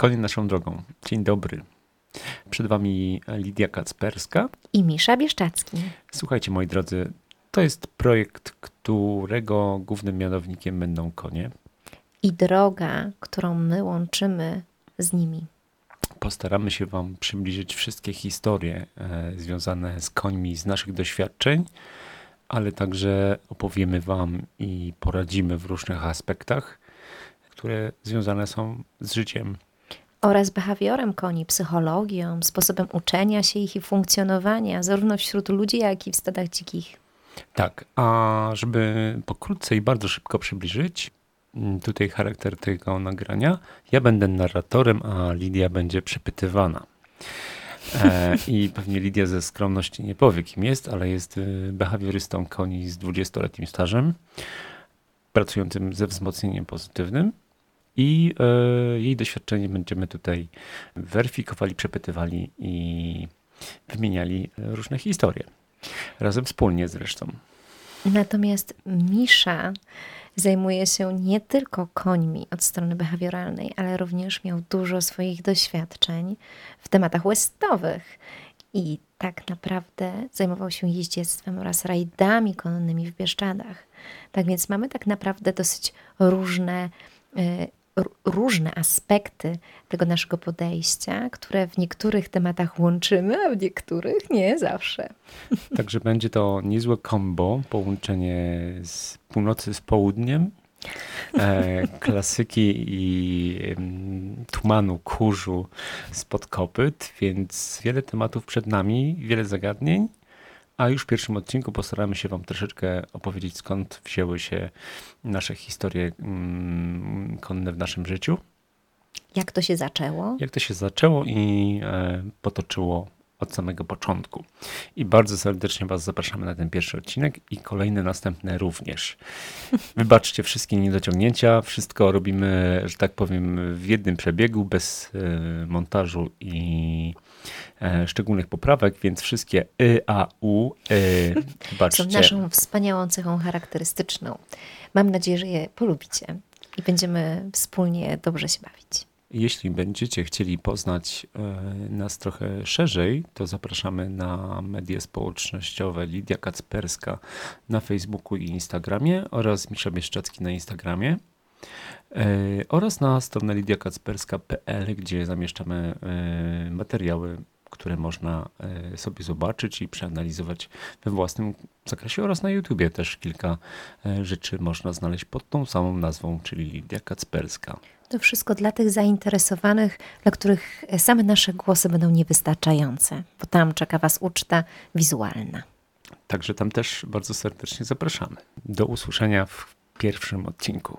Konie naszą drogą. Dzień dobry. Przed Wami Lidia Kacperska i Misza Bieszczacki. Słuchajcie, moi drodzy, to jest projekt, którego głównym mianownikiem będą konie. I droga, którą my łączymy z nimi. Postaramy się Wam przybliżyć wszystkie historie e, związane z końmi, z naszych doświadczeń, ale także opowiemy Wam i poradzimy w różnych aspektach, które związane są z życiem oraz behawiorem koni, psychologią, sposobem uczenia się ich i funkcjonowania, zarówno wśród ludzi, jak i w stadach dzikich. Tak, a żeby pokrótce i bardzo szybko przybliżyć mm, tutaj charakter tego nagrania, ja będę narratorem, a Lidia będzie przepytywana. E, I pewnie Lidia ze skromności nie powie, kim jest, ale jest y, behawiorystą koni z 20-letnim stażem, pracującym ze wzmocnieniem pozytywnym i e, jej doświadczenie będziemy tutaj weryfikowali, przepytywali i wymieniali różne historie. Razem wspólnie zresztą. Natomiast Misza zajmuje się nie tylko końmi od strony behawioralnej, ale również miał dużo swoich doświadczeń w tematach westowych. I tak naprawdę zajmował się jeździectwem oraz rajdami konnymi w Bieszczadach. Tak więc mamy tak naprawdę dosyć różne e, różne aspekty tego naszego podejścia, które w niektórych tematach łączymy, a w niektórych nie zawsze. Także będzie to niezłe kombo, połączenie z północy z południem, e, klasyki i tumanu, kurzu spod kopyt, więc wiele tematów przed nami, wiele zagadnień. A już w pierwszym odcinku postaramy się Wam troszeczkę opowiedzieć, skąd wzięły się nasze historie mm, konne w naszym życiu. Jak to się zaczęło? Jak to się zaczęło i e, potoczyło od samego początku. I bardzo serdecznie Was zapraszamy na ten pierwszy odcinek i kolejne następne również. Wybaczcie wszystkie niedociągnięcia. Wszystko robimy, że tak powiem, w jednym przebiegu, bez e, montażu i szczególnych poprawek, więc wszystkie y, a, u, y, wybaczcie. Są naszą wspaniałą cechą charakterystyczną. Mam nadzieję, że je polubicie i będziemy wspólnie dobrze się bawić. Jeśli będziecie chcieli poznać e, nas trochę szerzej, to zapraszamy na media społecznościowe Lidia Kacperska na Facebooku i Instagramie oraz Misza Bieszczacki na Instagramie e, oraz na stronę lidiakacperska.pl, gdzie zamieszczamy e, materiały które można e, sobie zobaczyć i przeanalizować we własnym zakresie oraz na YouTubie też kilka e, rzeczy można znaleźć pod tą samą nazwą, czyli Lidia Kacperska. To wszystko dla tych zainteresowanych, dla których same nasze głosy będą niewystarczające, bo tam czeka Was uczta wizualna. Także tam też bardzo serdecznie zapraszamy. Do usłyszenia w pierwszym odcinku.